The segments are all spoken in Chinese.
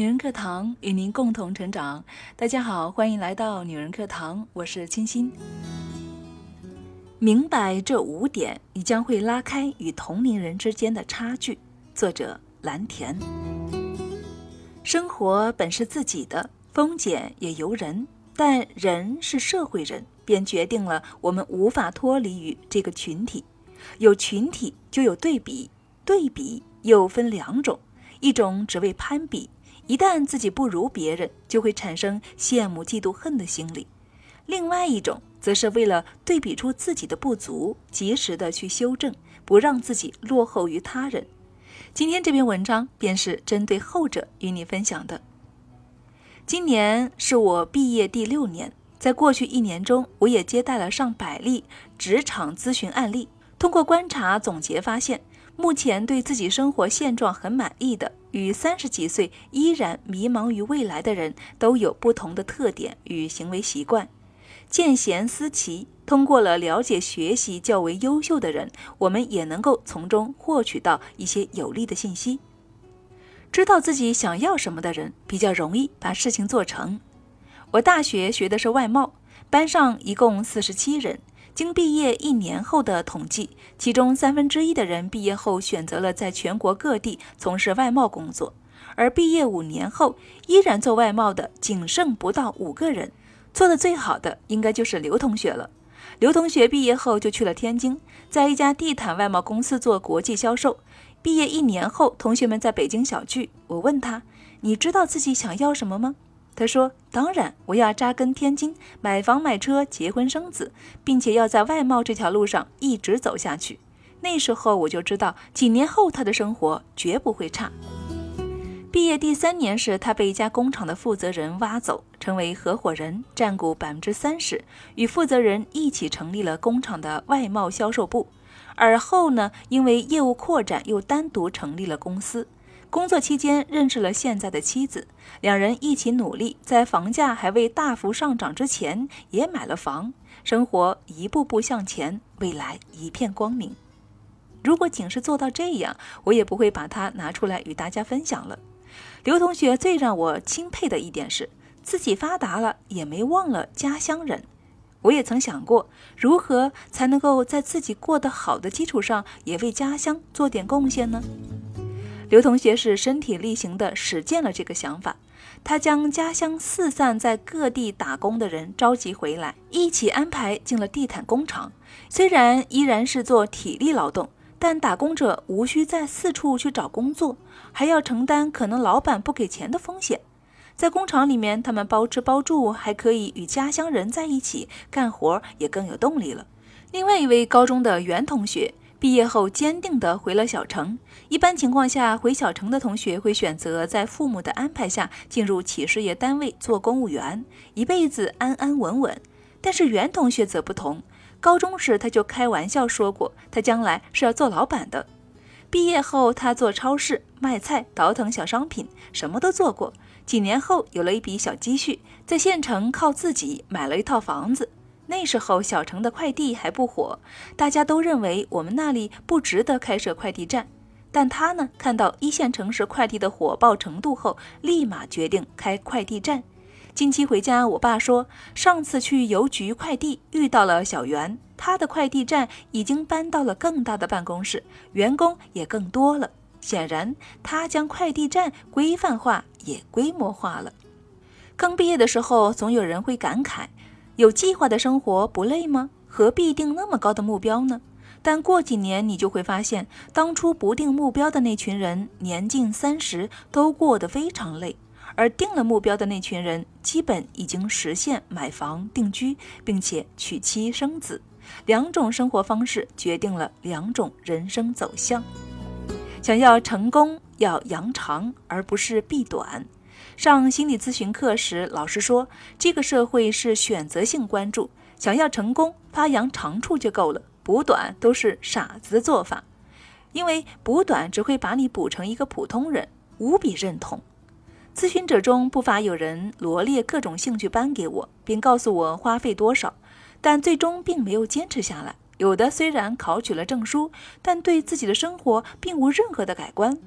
女人课堂与您共同成长。大家好，欢迎来到女人课堂，我是清新。明白这五点，你将会拉开与同龄人之间的差距。作者蓝田。生活本是自己的，风险也由人，但人是社会人，便决定了我们无法脱离于这个群体。有群体就有对比，对比又分两种，一种只为攀比。一旦自己不如别人，就会产生羡慕、嫉妒、恨的心理；另外一种，则是为了对比出自己的不足，及时的去修正，不让自己落后于他人。今天这篇文章便是针对后者与你分享的。今年是我毕业第六年，在过去一年中，我也接待了上百例职场咨询案例，通过观察总结发现。目前对自己生活现状很满意的，与三十几岁依然迷茫于未来的人都有不同的特点与行为习惯。见贤思齐，通过了了解学习较为优秀的人，我们也能够从中获取到一些有利的信息。知道自己想要什么的人，比较容易把事情做成。我大学学的是外贸，班上一共四十七人。经毕业一年后的统计，其中三分之一的人毕业后选择了在全国各地从事外贸工作，而毕业五年后依然做外贸的仅剩不到五个人。做的最好的应该就是刘同学了。刘同学毕业后就去了天津，在一家地毯外贸公司做国际销售。毕业一年后，同学们在北京小聚，我问他：“你知道自己想要什么吗？”他说：“当然，我要扎根天津，买房买车，结婚生子，并且要在外贸这条路上一直走下去。那时候我就知道，几年后他的生活绝不会差。毕业第三年时，他被一家工厂的负责人挖走，成为合伙人，占股百分之三十，与负责人一起成立了工厂的外贸销售部。而后呢，因为业务扩展，又单独成立了公司。”工作期间认识了现在的妻子，两人一起努力，在房价还未大幅上涨之前也买了房，生活一步步向前，未来一片光明。如果仅是做到这样，我也不会把它拿出来与大家分享了。刘同学最让我钦佩的一点是，自己发达了也没忘了家乡人。我也曾想过，如何才能够在自己过得好的基础上，也为家乡做点贡献呢？刘同学是身体力行地实践了这个想法，他将家乡四散在各地打工的人召集回来，一起安排进了地毯工厂。虽然依然是做体力劳动，但打工者无需再四处去找工作，还要承担可能老板不给钱的风险。在工厂里面，他们包吃包住，还可以与家乡人在一起干活，也更有动力了。另外一位高中的袁同学。毕业后，坚定地回了小城。一般情况下，回小城的同学会选择在父母的安排下进入企事业单位做公务员，一辈子安安稳稳。但是袁同学则不同，高中时他就开玩笑说过，他将来是要做老板的。毕业后，他做超市卖菜，倒腾小商品，什么都做过。几年后，有了一笔小积蓄，在县城靠自己买了一套房子。那时候小城的快递还不火，大家都认为我们那里不值得开设快递站。但他呢，看到一线城市快递的火爆程度后，立马决定开快递站。近期回家，我爸说，上次去邮局快递遇到了小袁，他的快递站已经搬到了更大的办公室，员工也更多了。显然，他将快递站规范化也规模化了。刚毕业的时候，总有人会感慨。有计划的生活不累吗？何必定那么高的目标呢？但过几年你就会发现，当初不定目标的那群人，年近三十都过得非常累；而定了目标的那群人，基本已经实现买房定居，并且娶妻生子。两种生活方式决定了两种人生走向。想要成功，要扬长，而不是避短。上心理咨询课时，老师说：“这个社会是选择性关注，想要成功，发扬长处就够了，补短都是傻子的做法，因为补短只会把你补成一个普通人。”无比认同。咨询者中不乏有人罗列各种兴趣班给我，并告诉我花费多少，但最终并没有坚持下来。有的虽然考取了证书，但对自己的生活并无任何的改观。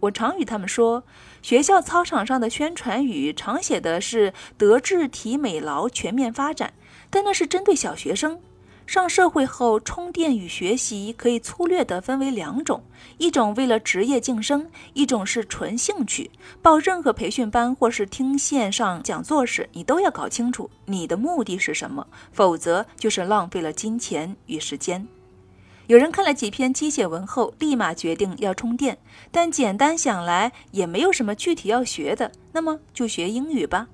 我常与他们说，学校操场上的宣传语常写的是“德智体美劳全面发展”，但那是针对小学生。上社会后，充电与学习可以粗略地分为两种：一种为了职业晋升，一种是纯兴趣。报任何培训班或是听线上讲座时，你都要搞清楚你的目的是什么，否则就是浪费了金钱与时间。有人看了几篇机械文后，立马决定要充电，但简单想来也没有什么具体要学的，那么就学英语吧。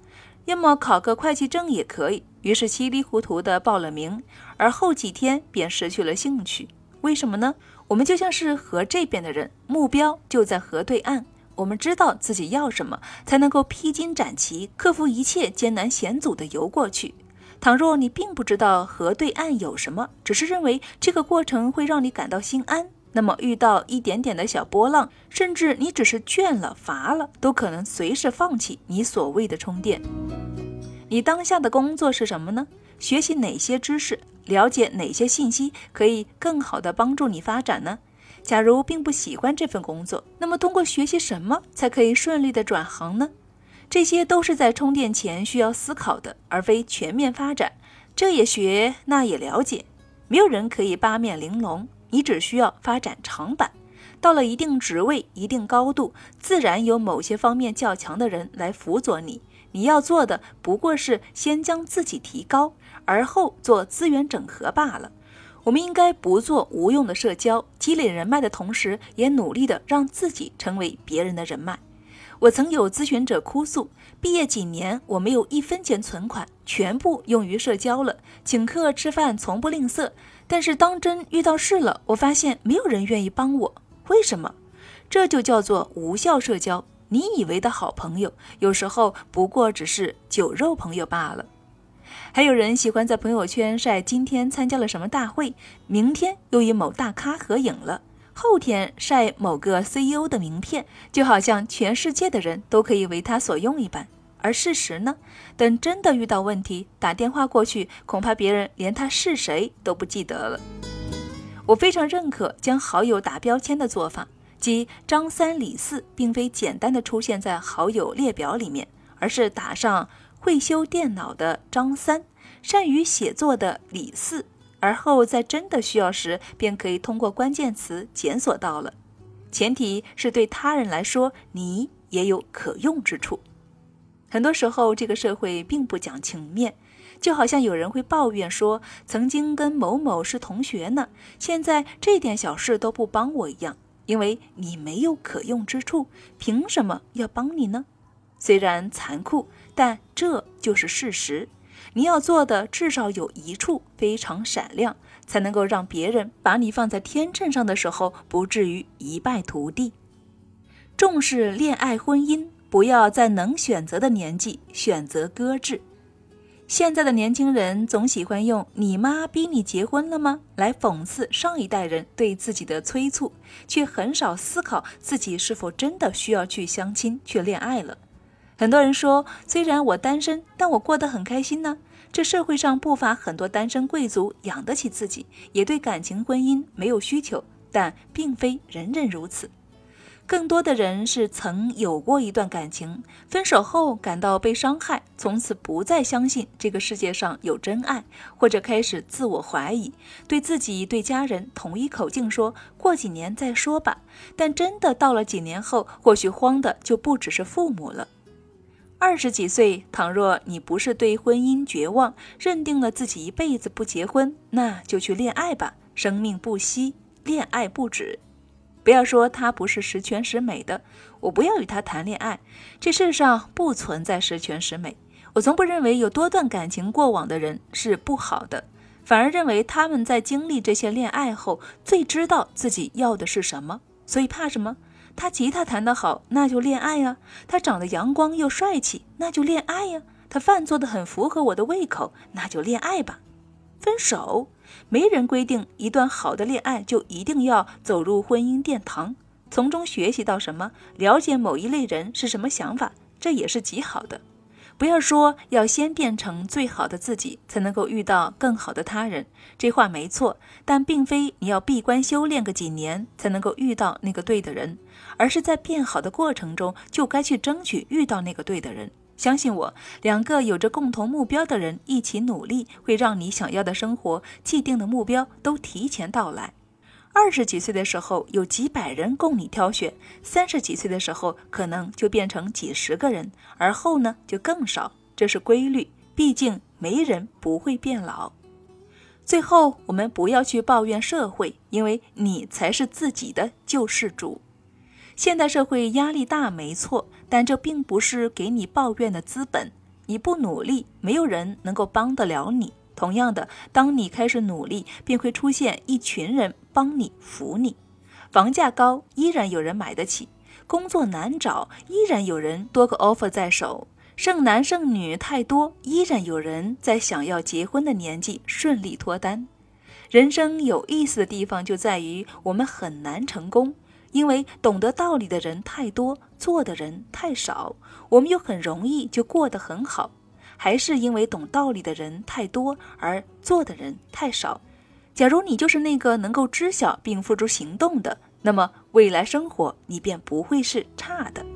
要么考个会计证也可以。于是稀里糊涂地报了名，而后几天便失去了兴趣。为什么呢？我们就像是河这边的人，目标就在河对岸。我们知道自己要什么，才能够披荆斩棘，克服一切艰难险阻地游过去。倘若你并不知道河对岸有什么，只是认为这个过程会让你感到心安，那么遇到一点点的小波浪，甚至你只是倦了、乏了，都可能随时放弃你所谓的充电。你当下的工作是什么呢？学习哪些知识，了解哪些信息，可以更好的帮助你发展呢？假如并不喜欢这份工作，那么通过学习什么才可以顺利的转行呢？这些都是在充电前需要思考的，而非全面发展。这也学，那也了解，没有人可以八面玲珑，你只需要发展长板。到了一定职位、一定高度，自然有某些方面较强的人来辅佐你。你要做的不过是先将自己提高，而后做资源整合罢了。我们应该不做无用的社交，积累人脉的同时，也努力的让自己成为别人的人脉。我曾有咨询者哭诉，毕业几年我没有一分钱存款，全部用于社交了，请客吃饭从不吝啬。但是当真遇到事了，我发现没有人愿意帮我。为什么？这就叫做无效社交。你以为的好朋友，有时候不过只是酒肉朋友罢了。还有人喜欢在朋友圈晒今天参加了什么大会，明天又与某大咖合影了，后天晒某个 CEO 的名片，就好像全世界的人都可以为他所用一般。而事实呢？等真的遇到问题，打电话过去，恐怕别人连他是谁都不记得了。我非常认可将好友打标签的做法。即张三李四，并非简单的出现在好友列表里面，而是打上会修电脑的张三，善于写作的李四，而后在真的需要时，便可以通过关键词检索到了。前提是对他人来说，你也有可用之处。很多时候，这个社会并不讲情面，就好像有人会抱怨说，曾经跟某某是同学呢，现在这点小事都不帮我一样。因为你没有可用之处，凭什么要帮你呢？虽然残酷，但这就是事实。你要做的至少有一处非常闪亮，才能够让别人把你放在天秤上的时候不至于一败涂地。重视恋爱婚姻，不要在能选择的年纪选择搁置。现在的年轻人总喜欢用“你妈逼你结婚了吗”来讽刺上一代人对自己的催促，却很少思考自己是否真的需要去相亲、去恋爱了。很多人说，虽然我单身，但我过得很开心呢。这社会上不乏很多单身贵族，养得起自己，也对感情婚姻没有需求，但并非人人如此。更多的人是曾有过一段感情，分手后感到被伤害，从此不再相信这个世界上有真爱，或者开始自我怀疑，对自己、对家人统一口径说过几年再说吧。但真的到了几年后，或许慌的就不只是父母了。二十几岁，倘若你不是对婚姻绝望，认定了自己一辈子不结婚，那就去恋爱吧，生命不息，恋爱不止。不要说他不是十全十美的，我不要与他谈恋爱。这世上不存在十全十美。我从不认为有多段感情过往的人是不好的，反而认为他们在经历这些恋爱后，最知道自己要的是什么。所以怕什么？他吉他弹得好，那就恋爱呀；他长得阳光又帅气，那就恋爱呀；他饭做的很符合我的胃口，那就恋爱吧。分手。没人规定一段好的恋爱就一定要走入婚姻殿堂，从中学习到什么，了解某一类人是什么想法，这也是极好的。不要说要先变成最好的自己，才能够遇到更好的他人。这话没错，但并非你要闭关修炼个几年才能够遇到那个对的人，而是在变好的过程中就该去争取遇到那个对的人。相信我，两个有着共同目标的人一起努力，会让你想要的生活、既定的目标都提前到来。二十几岁的时候有几百人供你挑选，三十几岁的时候可能就变成几十个人，而后呢就更少，这是规律。毕竟没人不会变老。最后，我们不要去抱怨社会，因为你才是自己的救世主。现代社会压力大，没错，但这并不是给你抱怨的资本。你不努力，没有人能够帮得了你。同样的，当你开始努力，便会出现一群人帮你扶你。房价高，依然有人买得起；工作难找，依然有人多个 offer 在手；剩男剩女太多，依然有人在想要结婚的年纪顺利脱单。人生有意思的地方就在于，我们很难成功，因为懂得道理的人太多，做的人太少，我们又很容易就过得很好。还是因为懂道理的人太多，而做的人太少。假如你就是那个能够知晓并付诸行动的，那么未来生活你便不会是差的。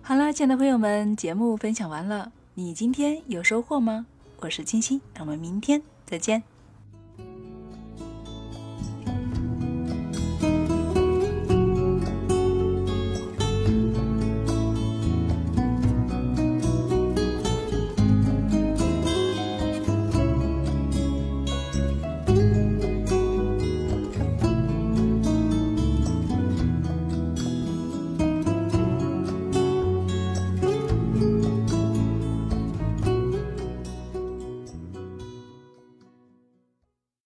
好了，亲爱的朋友们，节目分享完了，你今天有收获吗？我是金星，我们明天再见。